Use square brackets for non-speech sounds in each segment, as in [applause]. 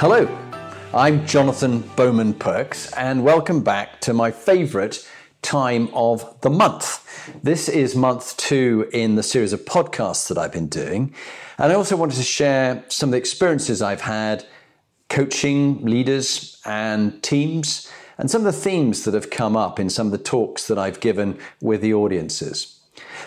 Hello, I'm Jonathan Bowman Perks, and welcome back to my favourite time of the month. This is month two in the series of podcasts that I've been doing, and I also wanted to share some of the experiences I've had coaching leaders and teams, and some of the themes that have come up in some of the talks that I've given with the audiences.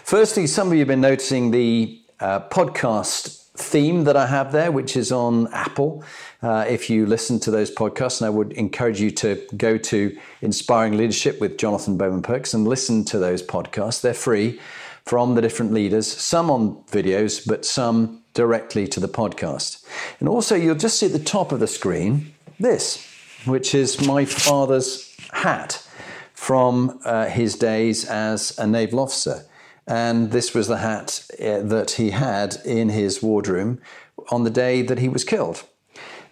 Firstly, some of you have been noticing the uh, podcast theme that I have there, which is on Apple. Uh, if you listen to those podcasts, and I would encourage you to go to Inspiring Leadership with Jonathan Bowman Perks and listen to those podcasts. They're free from the different leaders, some on videos, but some directly to the podcast. And also, you'll just see at the top of the screen this, which is my father's hat from uh, his days as a naval officer. And this was the hat uh, that he had in his wardroom on the day that he was killed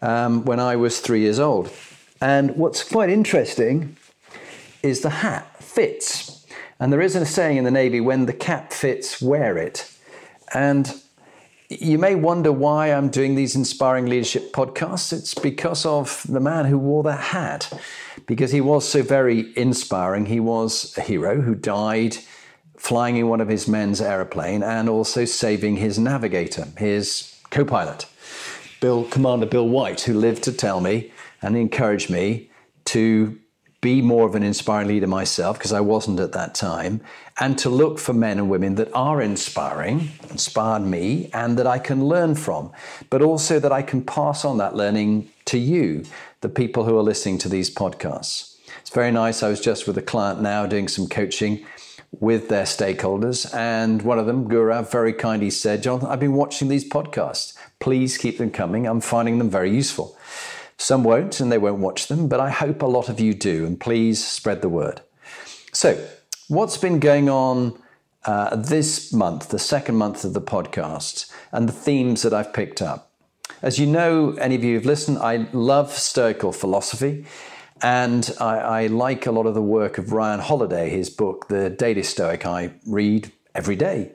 um, when I was three years old. And what's quite interesting is the hat fits. And there is a saying in the Navy when the cap fits, wear it. And you may wonder why I'm doing these inspiring leadership podcasts. It's because of the man who wore that hat, because he was so very inspiring. He was a hero who died flying in one of his men's aeroplane and also saving his navigator, his co pilot. Bill, Commander Bill White, who lived to tell me and encourage me to be more of an inspiring leader myself, because I wasn't at that time, and to look for men and women that are inspiring, inspired me, and that I can learn from, but also that I can pass on that learning to you, the people who are listening to these podcasts. It's very nice. I was just with a client now doing some coaching with their stakeholders, and one of them, Gurav, very kindly said, John, I've been watching these podcasts. Please keep them coming. I'm finding them very useful. Some won't and they won't watch them, but I hope a lot of you do, and please spread the word. So, what's been going on uh, this month, the second month of the podcast, and the themes that I've picked up? As you know, any of you who've listened, I love Stoical philosophy. And I, I, like a lot of the work of Ryan Holiday, his book, The Daily Stoic, I read every day.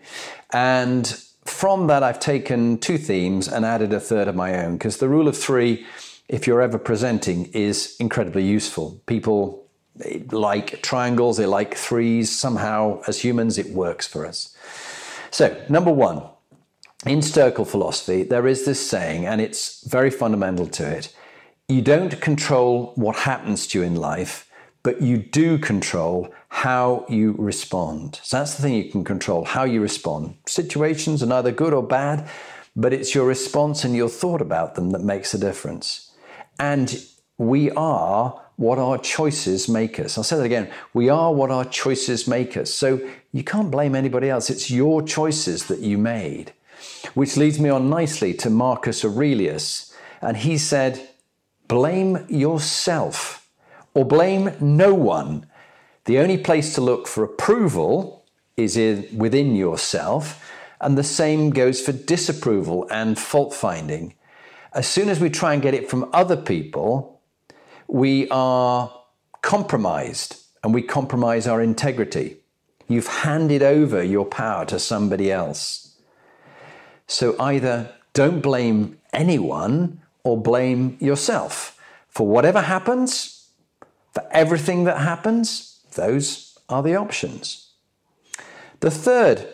And from that, I've taken two themes and added a third of my own because the rule of three, if you're ever presenting, is incredibly useful. People like triangles, they like threes. Somehow, as humans, it works for us. So, number one, in Stoical philosophy, there is this saying, and it's very fundamental to it you don't control what happens to you in life, but you do control how you respond. So that's the thing you can control how you respond. Situations are neither good or bad, but it's your response and your thought about them that makes a difference. And we are what our choices make us. I'll say that again. We are what our choices make us. So you can't blame anybody else. It's your choices that you made. Which leads me on nicely to Marcus Aurelius. And he said, blame yourself or blame no one. The only place to look for approval is in, within yourself, and the same goes for disapproval and fault finding. As soon as we try and get it from other people, we are compromised and we compromise our integrity. You've handed over your power to somebody else. So either don't blame anyone or blame yourself. For whatever happens, for everything that happens, those are the options. The third,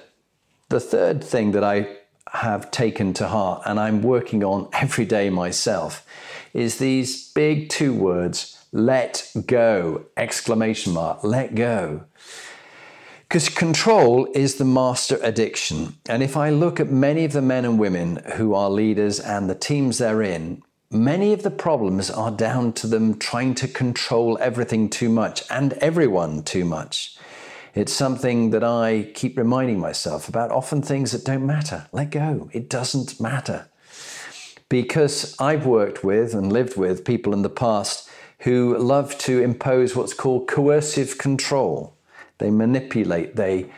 the third thing that I have taken to heart and I'm working on [laughs] every day myself is these big two words let go exclamation mark let go because control is the master addiction. And if I look at many of the men and women who are leaders and the teams they're in, many of the problems are down to them trying to control everything too much and everyone too much. It's something that I keep reminding myself about often things that don't matter. Let go. It doesn't matter. Because I've worked with and lived with people in the past who love to impose what's called coercive control. They manipulate, they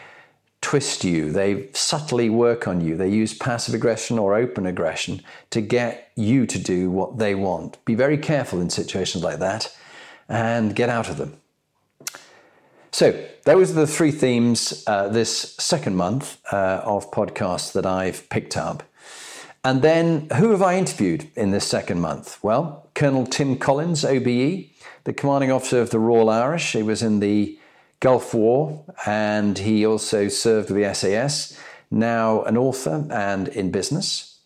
twist you, they subtly work on you, they use passive aggression or open aggression to get you to do what they want. Be very careful in situations like that and get out of them. So, those are the three themes uh, this second month uh, of podcasts that I've picked up. And then, who have I interviewed in this second month? Well, Colonel Tim Collins, OBE, the commanding officer of the Royal Irish. He was in the Gulf War and he also served with the SAS. Now, an author and in business.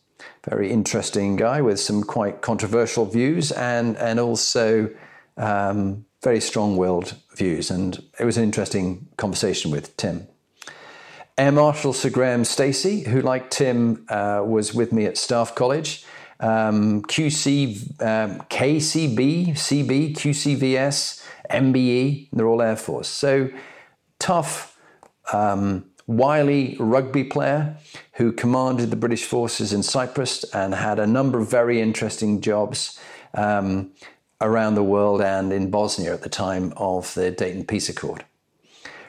Very interesting guy with some quite controversial views and, and also um, very strong willed views. And it was an interesting conversation with Tim. Air Marshal Sir Graham Stacey, who, like Tim, uh, was with me at Staff College. Um, QC, um, KCB, CB, QCVS, MBE, they're all Air Force. So tough, um, wily rugby player who commanded the British forces in Cyprus and had a number of very interesting jobs. Um, around the world and in Bosnia at the time of the Dayton Peace Accord.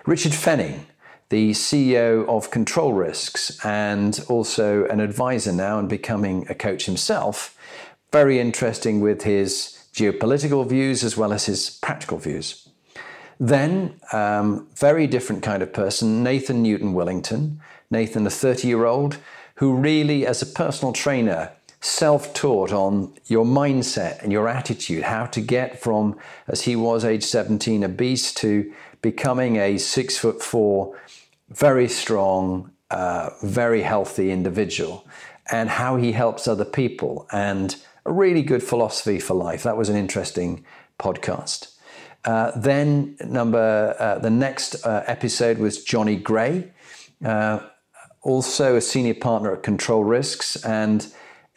Richard Fenning, the CEO of Control Risks and also an advisor now and becoming a coach himself. Very interesting with his geopolitical views as well as his practical views. Then, um, very different kind of person, Nathan Newton Willington. Nathan, a 30 year old who really, as a personal trainer, self taught on your mindset and your attitude, how to get from, as he was age 17, obese to becoming a six foot four, very strong, uh, very healthy individual, and how he helps other people, and a really good philosophy for life. That was an interesting podcast. Uh, then number uh, the next uh, episode was Johnny Gray, uh, also a senior partner at Control Risks, and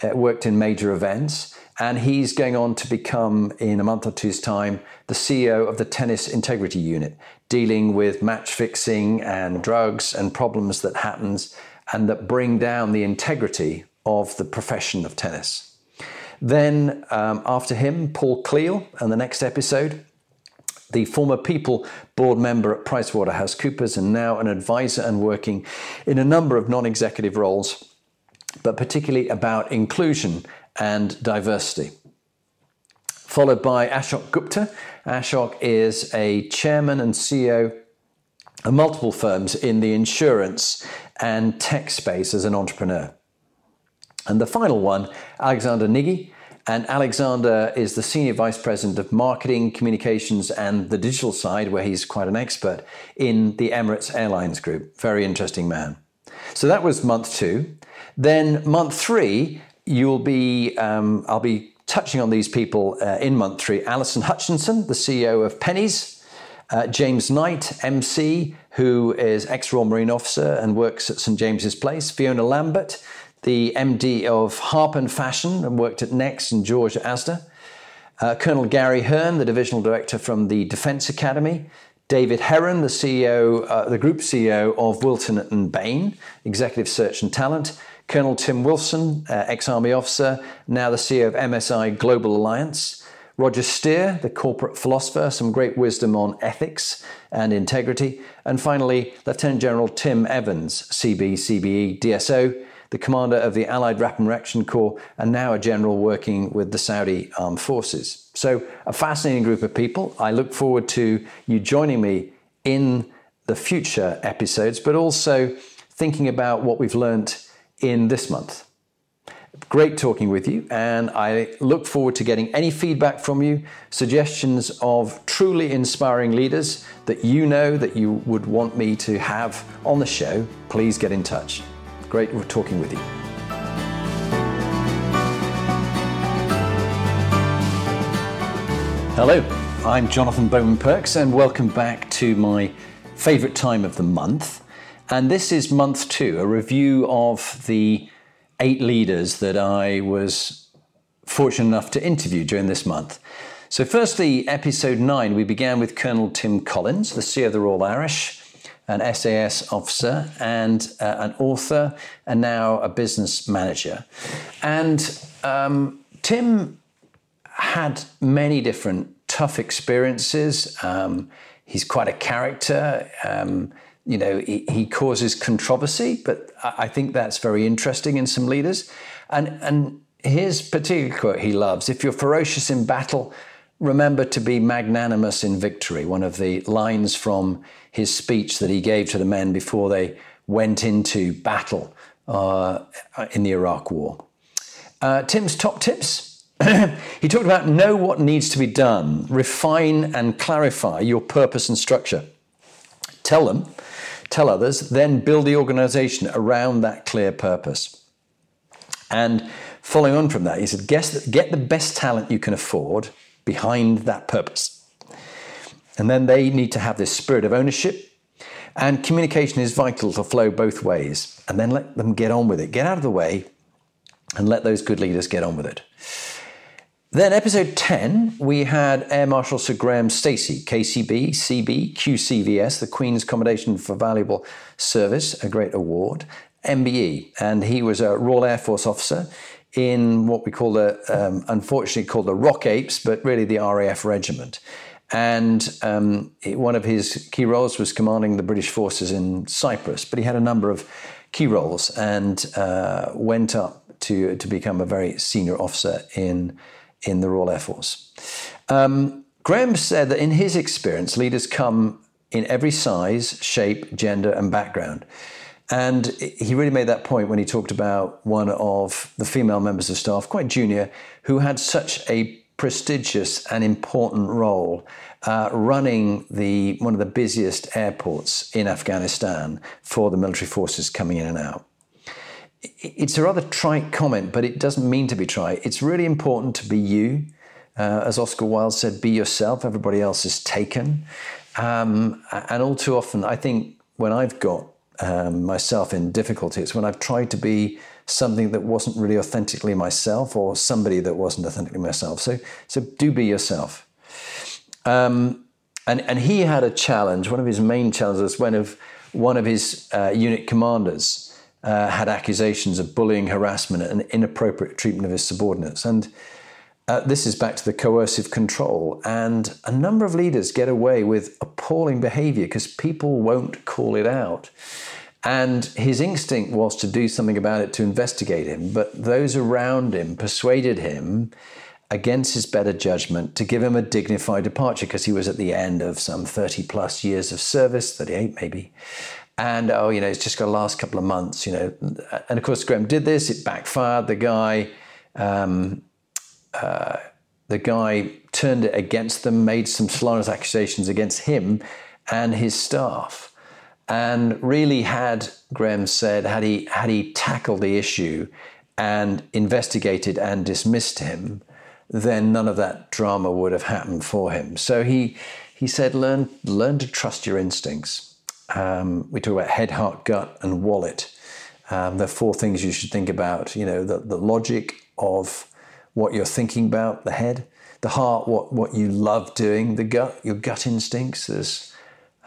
uh, worked in major events, and he's going on to become, in a month or two's time, the CEO of the Tennis Integrity Unit, dealing with match fixing and drugs and problems that happens and that bring down the integrity of the profession of tennis. Then, um, after him, Paul Cleal, and the next episode, the former People board member at PricewaterhouseCoopers and now an advisor and working in a number of non executive roles but particularly about inclusion and diversity. Followed by Ashok Gupta. Ashok is a chairman and CEO of multiple firms in the insurance and tech space as an entrepreneur. And the final one, Alexander Niggi. And Alexander is the Senior Vice President of Marketing, Communications, and the digital side, where he's quite an expert in the Emirates Airlines Group. Very interesting man. So that was month two. Then month three, you'll be um, I'll be touching on these people uh, in month three. Alison Hutchinson, the CEO of Pennies. Uh, James Knight, MC, who is ex Royal Marine officer and works at St James's Place. Fiona Lambert, the MD of Harpen Fashion and worked at Next and George Asda. Uh, Colonel Gary Hearn, the divisional director from the Defence Academy. David Heron, the CEO, uh, the group CEO of Wilton and Bain, Executive Search and Talent. Colonel Tim Wilson, uh, ex Army officer, now the CEO of MSI Global Alliance. Roger Steare, the corporate philosopher, some great wisdom on ethics and integrity. And finally, Lieutenant General Tim Evans, CB, CBE, DSO, the commander of the Allied Rapid Reaction Corps, and now a general working with the Saudi Armed Forces. So, a fascinating group of people. I look forward to you joining me in the future episodes, but also thinking about what we've learnt in this month. Great talking with you, and I look forward to getting any feedback from you, suggestions of truly inspiring leaders that you know that you would want me to have on the show. Please get in touch. Great talking with you. Hello, I'm Jonathan Bowman Perks, and welcome back to my favourite time of the month. And this is month two, a review of the eight leaders that I was fortunate enough to interview during this month. So, firstly, episode nine, we began with Colonel Tim Collins, the CEO of the Royal Irish, an SAS officer, and uh, an author, and now a business manager. And um, Tim had many different tough experiences. Um, he's quite a character. Um, you know, he, he, causes controversy, but I think that's very interesting in some leaders. And and his particular quote he loves: "If you're ferocious in battle, remember to be magnanimous in victory." One of the lines from his speech that he gave to the men before they went into battle uh, in the Iraq War. Uh, Tim's top tips [clears throat] he talked about know what needs to be done, refine and clarify your purpose and structure. Tell them, tell others, then build the organization around that clear purpose. And following on from that, he said, get the best talent you can afford behind that purpose. And then they need to have this spirit of ownership. And communication is vital to flow both ways. And then let them get on with it. Get out of the way and let those good leaders get on with it. Then, episode 10, we had Air Marshal Sir Graham Stacey, KCB, CB, QCVS, the Queen's Commendation for Valuable Service, a great award, MBE. And he was a Royal Air Force officer in what we call the, um, unfortunately called the Rock Apes, but really the RAF regiment. And um, one of his key roles was commanding the British forces in Cyprus, but he had a number of key roles and uh, went up to, to become a very senior officer in in the Royal Air Force. Um, Graham said that in his experience, leaders come in every size, shape, gender, and background. And he really made that point when he talked about one of the female members of staff, quite junior, who had such a prestigious and important role uh, running the one of the busiest airports in Afghanistan for the military forces coming in and out it's a rather trite comment, but it doesn't mean to be trite. It's really important to be you. Uh, as Oscar Wilde said, be yourself. Everybody else is taken. Um, and all too often, I think when I've got um, myself in difficulties, when I've tried to be something that wasn't really authentically myself or somebody that wasn't authentically myself. So, so do be yourself. Um, and, and he had a challenge. One of his main challenges, when of one of his uh, unit commanders uh, had accusations of bullying, harassment, and inappropriate treatment of his subordinates. And uh, this is back to the coercive control. And a number of leaders get away with appalling behavior because people won't call it out. And his instinct was to do something about it to investigate him, but those around him persuaded him against his better judgment to give him a dignified departure because he was at the end of some 30 plus years of service, 38 maybe and oh, you know, it's just got the last couple of months, you know. And of course, Graham did this. It backfired. The guy, um, the guy turned it against them, made some slanderous accusations against him and his staff, and really had Graham said had he had he tackled the issue and investigated and dismissed him, then none of that drama would have happened for him. So he he said, learn learn to trust your instincts um, we talk about head, heart, gut, and wallet. Um, the four things you should think about. You know, the, the logic of what you're thinking about, the head, the heart, what, what you love doing, the gut, your gut instincts. There's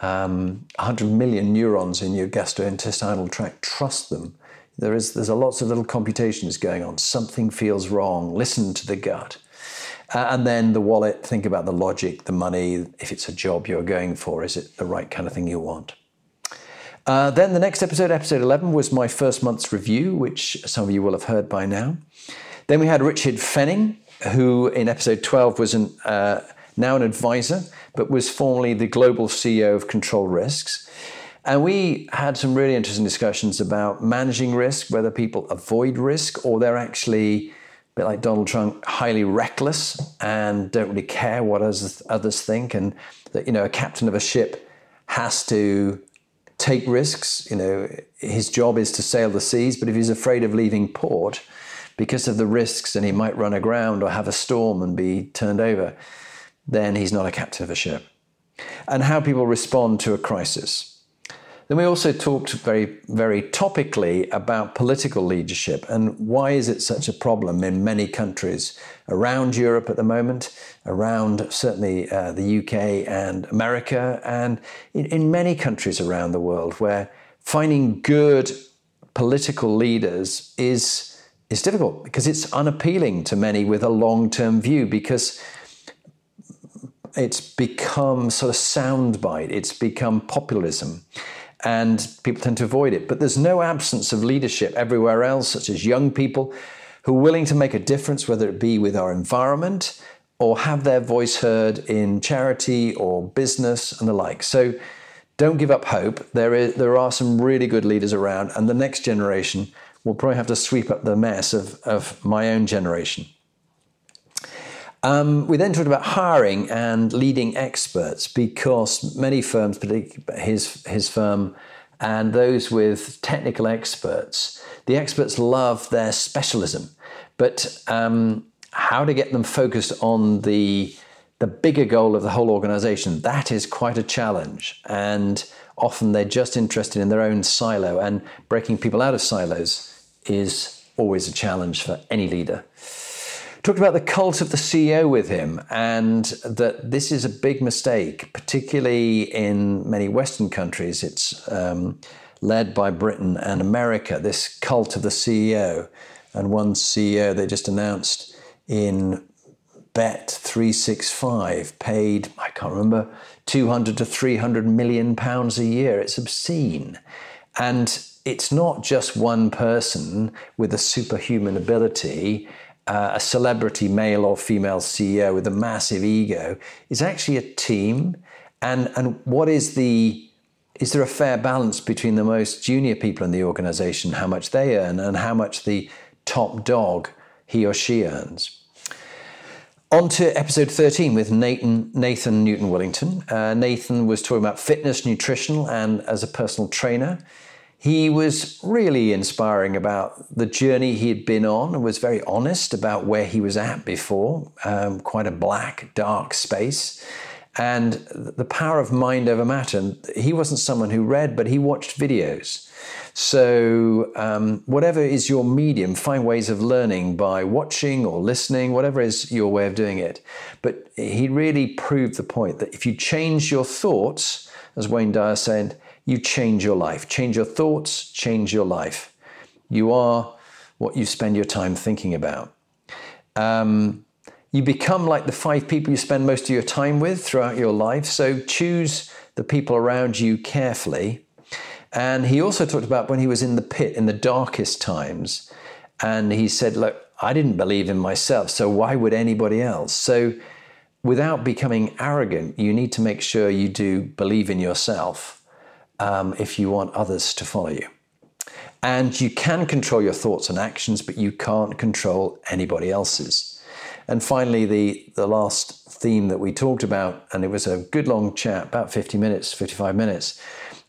um, 100 million neurons in your gastrointestinal tract. Trust them. There is there's a lots of little computations going on. Something feels wrong. Listen to the gut. Uh, and then the wallet, think about the logic, the money. If it's a job you're going for, is it the right kind of thing you want? Uh, then the next episode, episode 11, was my first month's review, which some of you will have heard by now. Then we had Richard Fenning, who in episode 12 was an, uh, now an advisor, but was formerly the global CEO of Control Risks. And we had some really interesting discussions about managing risk, whether people avoid risk or they're actually, a bit like Donald Trump, highly reckless and don't really care what others, others think. And that, you know, a captain of a ship has to take risks. You know, his job is to sail the seas, but if he's afraid of leaving port because of the risks and he might run aground or have a storm and be turned over, then he's not a captain of a ship. And how people respond to a crisis. Then we also talked very, very topically about political leadership and why is it such a problem in many countries around Europe at the moment, around certainly uh, the UK and America, and in, in many countries around the world where finding good political leaders is is difficult because it's unappealing to many with a long-term view because it's become sort of soundbite, it's become populism and people tend to avoid it. But there's no absence of leadership everywhere else, such as young people who are willing to make a difference, whether it be with our environment or have their voice heard in charity or business and the like. So don't give up hope. There, is, there are some really good leaders around, and the next generation will probably have to sweep up the mess of, of my own generation. Um, we then talked about hiring and leading experts because many firms, particularly his, his firm, and those with technical experts, the experts love their specialism. But um, how to get them focused on the, the bigger goal of the whole organization, that is quite a challenge. And often they're just interested in their own silo, and breaking people out of silos is always a challenge for any leader talked about the cult of the CEO with him, and that this is a big mistake, particularly in many Western countries. It's um, led by Britain and America, this cult of the CEO. And one CEO they just announced in Bet 365 paid, I can't remember, 200 to 300 million pounds a year. It's obscene. And it's not just one person with a superhuman ability uh, a celebrity male or female CEO with a massive ego It's actually a team. And, and what is the, is there a fair balance between the most junior people in the organization, how much they earn, and how much the top dog, he or she earns? On to episode 13 with Nathan, Nathan Newton Willington. Uh, Nathan was talking about fitness, nutrition, and as a personal trainer. He was really inspiring about the journey he had been on and was very honest about where he was at before, um, quite a black, dark space. And the power of mind over matter. And he wasn't someone who read, but he watched videos. So, um, whatever is your medium, find ways of learning by watching or listening, whatever is your way of doing it. But he really proved the point that if you change your thoughts, as Wayne Dyer said, you change your life. Change your thoughts, change your life. You are what you spend your time thinking about. Um, you become like the five people you spend most of your time with throughout your life. So choose the people around you carefully. And he also talked about when he was in the pit in the darkest times. And he said, Look, I didn't believe in myself, so why would anybody else? So without becoming arrogant, you need to make sure you do believe in yourself um, if you want others to follow you. And you can control your thoughts and actions, but you can't control anybody else's. And finally, the, the last theme that we talked about, and it was a good long chat, about 50 minutes, 55 minutes,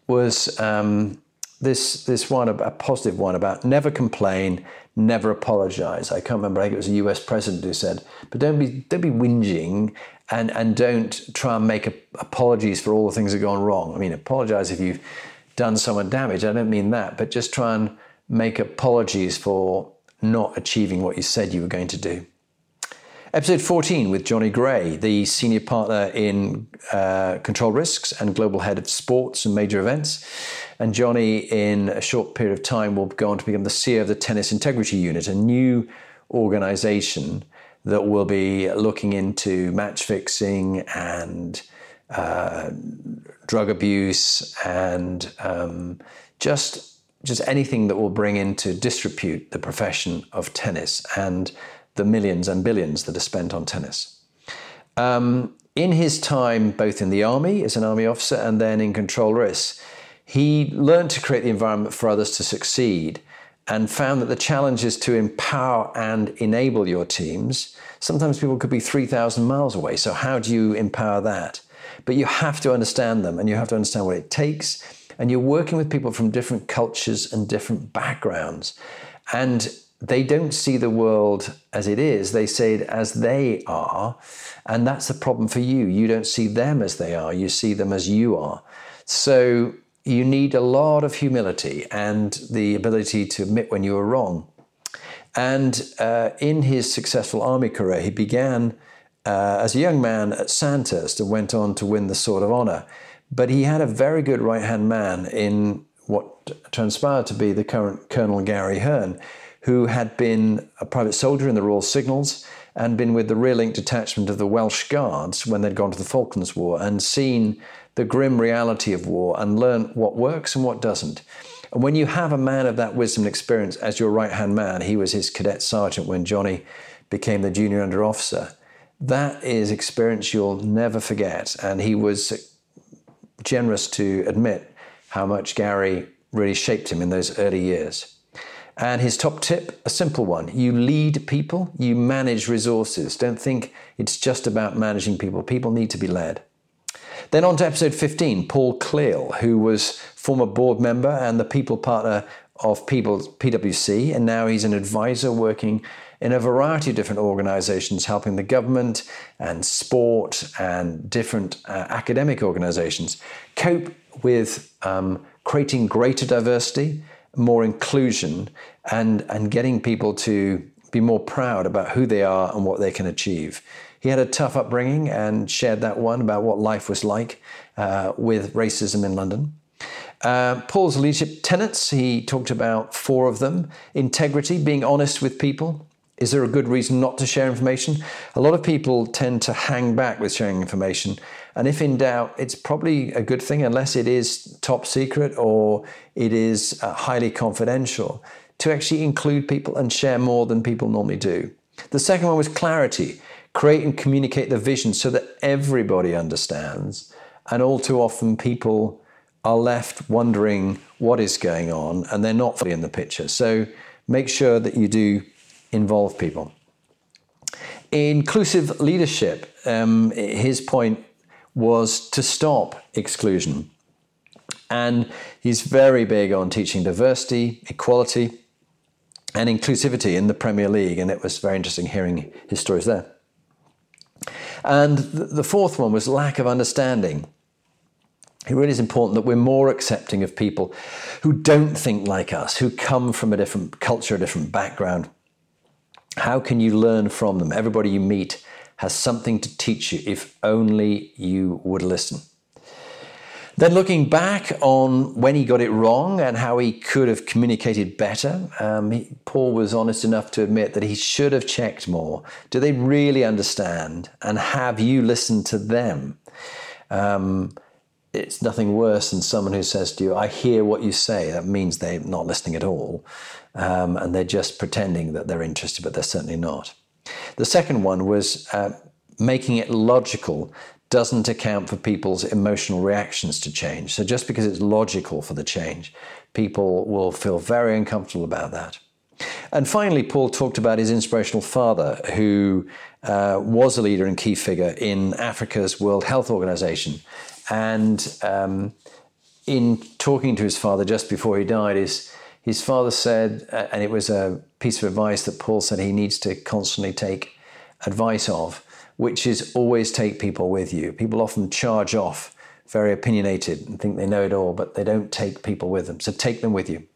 was um, this, this one, a positive one about never complain, never apologize. I can't remember, I think it was a US president who said, but don't be, don't be whinging and and don't try and make a, apologies for all the things that have gone wrong. I mean, apologize if you've done someone damage. I don't mean that, but just try and make apologies for not achieving what you said you were going to do. Episode 14 with Johnny Gray, the senior partner in uh, control risks and global head of sports and major events. And Johnny, in a short period of time, will go on to become the CEO of the Tennis Integrity Unit, a new organization that will be looking into match fixing and uh, drug abuse and um, just just anything that will bring into disrepute the profession of tennis and the millions and billions that are spent on tennis. Um, in his time, both in the army as an army officer and then in control risks, he learned to create the environment for others to succeed and found that the challenge is to empower and enable your teams. Sometimes people could be 3,000 miles away. So, how do you empower that? But you have to understand them and you have to understand what it takes. And you're working with people from different cultures and different backgrounds. And they don't see the world as it is, they see it as they are. And that's the problem for you. You don't see them as they are, you see them as you are. So, you need a lot of humility and the ability to admit when you are wrong. And uh, in his successful army career, he began uh, as a young man at Sandhurst and went on to win the Sword of Honor. But he had a very good right hand man in what transpired to be the current Colonel Gary Hearn, who had been a private soldier in the Royal Signals and been with the rear link detachment of the Welsh Guards when they'd gone to the Falklands War and seen the grim reality of war and learned what works and what doesn't. And when you have a man of that wisdom and experience as your right hand man, he was his cadet sergeant when Johnny became the junior under officer. That is experience you'll never forget. And he was generous to admit how much Gary really shaped him in those early years. And his top tip, a simple one you lead people, you manage resources. Don't think it's just about managing people, people need to be led. Then on to episode 15, Paul Cleal, who was former board member and the people partner of people, PwC, and now he's an advisor working in a variety of different organizations, helping the government and sport and different uh, academic organizations cope with um, creating greater diversity, more inclusion, and, and getting people to be more proud about who they are and what they can achieve. He had a tough upbringing and shared that one about what life was like uh, with racism in London. Uh, Paul's leadership tenets, he talked about four of them integrity, being honest with people. Is there a good reason not to share information? A lot of people tend to hang back with sharing information and if in doubt, it's probably a good thing, unless it is top secret or it is uh, highly confidential, to actually include people and share more than people normally do. The second one was clarity create and communicate the vision so that everybody understands. And all too often, people are left wondering what is going on and they're not fully in the picture. So make sure that you do involve people. Inclusive leadership, um, his point was to stop exclusion. And he's very big on teaching diversity, equality, and inclusivity in the Premier League. And it was very interesting hearing his stories there. And the fourth one was lack of understanding. It really is important that we're more accepting of people who don't think like us, who come from a different culture, a different background. How can you learn from them? Everybody you meet has something to teach you if only you would listen. Then, looking back on when he got it wrong and how he could have communicated better, um, he, Paul was honest enough to admit that he should have checked more. Do they really understand? And have you listened to them? Um, it's nothing worse than someone who says to you, I hear what you say. That means they're not listening at all. Um, and they're just pretending that they're interested, but they're certainly not. The second one was uh, making it logical doesn't account for people's emotional reactions to change. So just because it's logical for the change, people will feel very uncomfortable about that. And finally, Paul talked about his inspirational father, who uh, was a leader and key figure in Africa's World Health Organization. And um, in talking to his father just before he died, his, his father said, uh, and it was a piece of advice that Paul said he needs to constantly take advice of, which is always take people with you. People often charge off very opinionated and think they know it all, but they don't take people with them. So take them with you.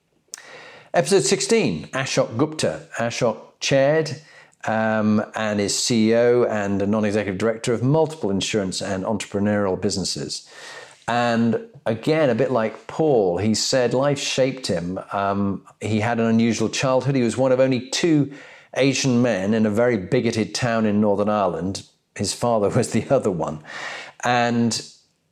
Episode 16 Ashok Gupta. Ashok chaired um, and is CEO and a non executive director of multiple insurance and entrepreneurial businesses. And again, a bit like Paul, he said life shaped him. Um, he had an unusual childhood. He was one of only two Asian men in a very bigoted town in Northern Ireland. His father [laughs] was the other one. And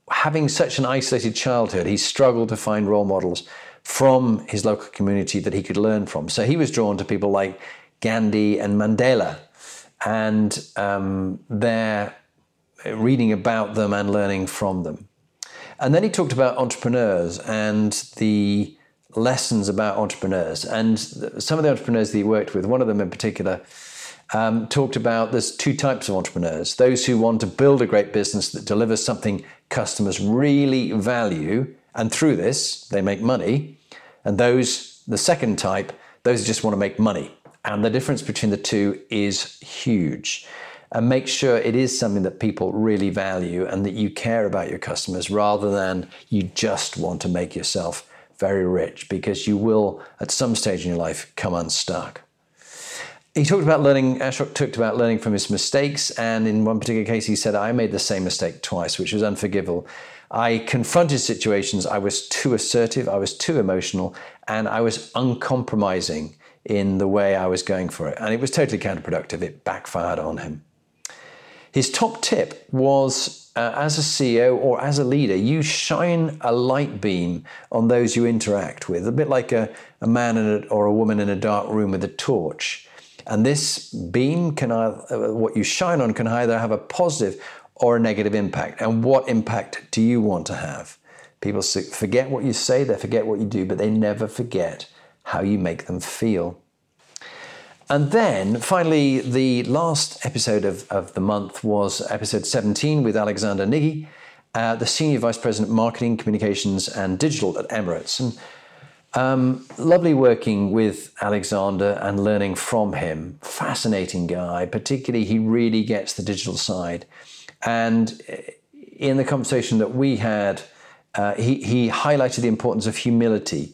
having such an isolated childhood, he struggled to find role models from his local community that he could learn from. So he was drawn to people like Gandhi and Mandela. And um, they're reading about them and learning from them. And then he talked about entrepreneurs and the lessons about entrepreneurs. And some of the entrepreneurs that he worked with, one of them in particular, um, talked about there's two types of entrepreneurs those who want to build a great business that delivers something customers really value, and through this, they make money. And those, the second type, those who just want to make money. And the difference between the two is huge. and make sure it is something that people really value and that you care about your customers rather than you just want to make yourself very rich because you will at some stage in your life come unstuck. He talked about learning, uh, Ashok talked about learning from his mistakes, and in one particular case, he said, I made the same mistake twice, which was unforgivable. I confronted situations, I was too assertive, I was too emotional, and I was uncompromising in the way I was going for it. And it was totally counterproductive. It backfired on him. His top tip was uh, as a CEO or as a leader, you shine a light beam on those you interact with, a bit like a, a man a, or a woman in a dark room with a torch. And this beam can, either, what you shine on, can either have a positive or a negative impact. And what impact do you want to have? People forget what you say, they forget what you do, but they never forget how you make them feel. And then finally, the last episode of, of the month was episode 17 with Alexander Niggy, uh, the Senior Vice President Marketing, Communications and Digital at Emirates. And um, lovely working with Alexander and learning from him. Fascinating guy, particularly, he really gets the digital side. And in the conversation that we had, uh, he, he highlighted the importance of humility.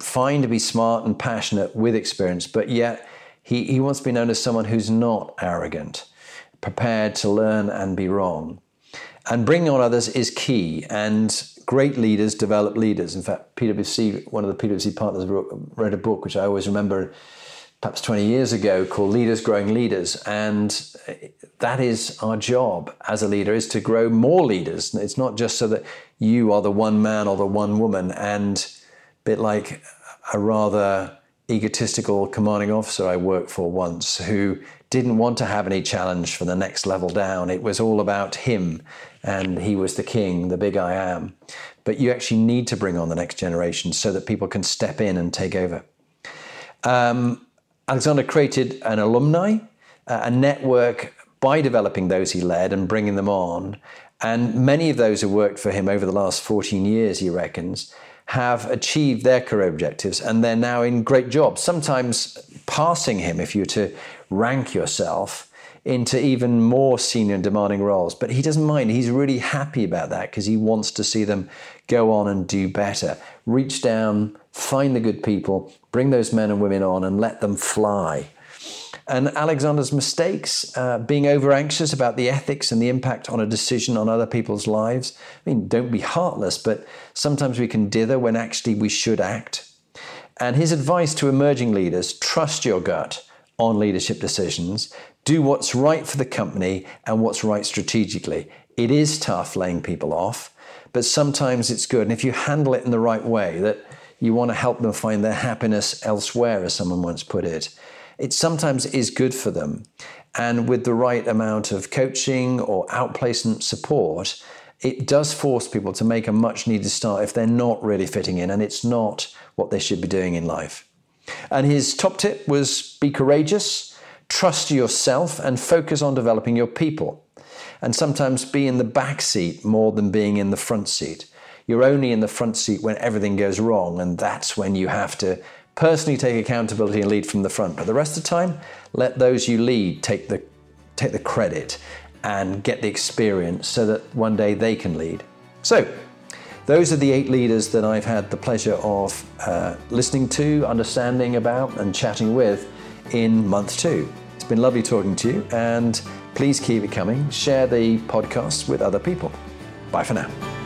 Fine to be smart and passionate with experience, but yet he, he wants to be known as someone who's not arrogant, prepared to learn and be wrong. And bringing on others is key. And great leaders develop leaders. In fact, PwC, one of the PwC partners, wrote a book which I always remember perhaps 20 years ago called Leaders Growing Leaders. And that is our job as a leader is to grow more leaders. It's not just so that you are the one man or the one woman and bit like a rather egotistical commanding officer I worked for once who didn't want to have any challenge for the next level down. It was all about him, and he was the king, the big I am. But you actually need to bring on the next generation so that people can step in and take over. Um, Alexander created an alumni, uh, a network by developing those he led and bringing them on. And many of those who worked for him over the last 14 years, he reckons, have achieved their career objectives and they're now in great jobs, sometimes passing him if you're to rank yourself into even more senior and demanding roles. But he doesn't mind. He's really happy about that because he wants to see them go on and do better. Reach down, find the good people, bring those men and women on and let them fly. And Alexander's mistakes, uh, being over anxious about the ethics and the impact on a decision on other people's lives. I mean, don't be heartless, but sometimes we can dither when actually we should act. And his advice to emerging leaders trust your gut on leadership decisions, do what's right for the company and what's right strategically. It is tough laying people off, but sometimes it's good. And if you handle it in the right way, that you want to help them find their happiness elsewhere, as someone once put it it sometimes is good for them. And with the right amount of coaching or outplacement support, it does force people to make a much needed start if they're not really fitting in and it's not what they should be doing in life. And his top tip was be courageous, trust yourself, and focus on developing your people. And sometimes be in the back seat more than being in the front seat. You're only in the front seat when everything goes wrong, and that's when you have to personally take accountability and lead from the front. But the rest of the time, let those you lead take the take the credit and get the experience so that one day they can lead. So, those are the eight leaders that I've had the pleasure of uh, listening to, understanding about, and chatting with in month two. It's been lovely talking to you, and please keep it coming. Share the podcast with other people. Bye for now.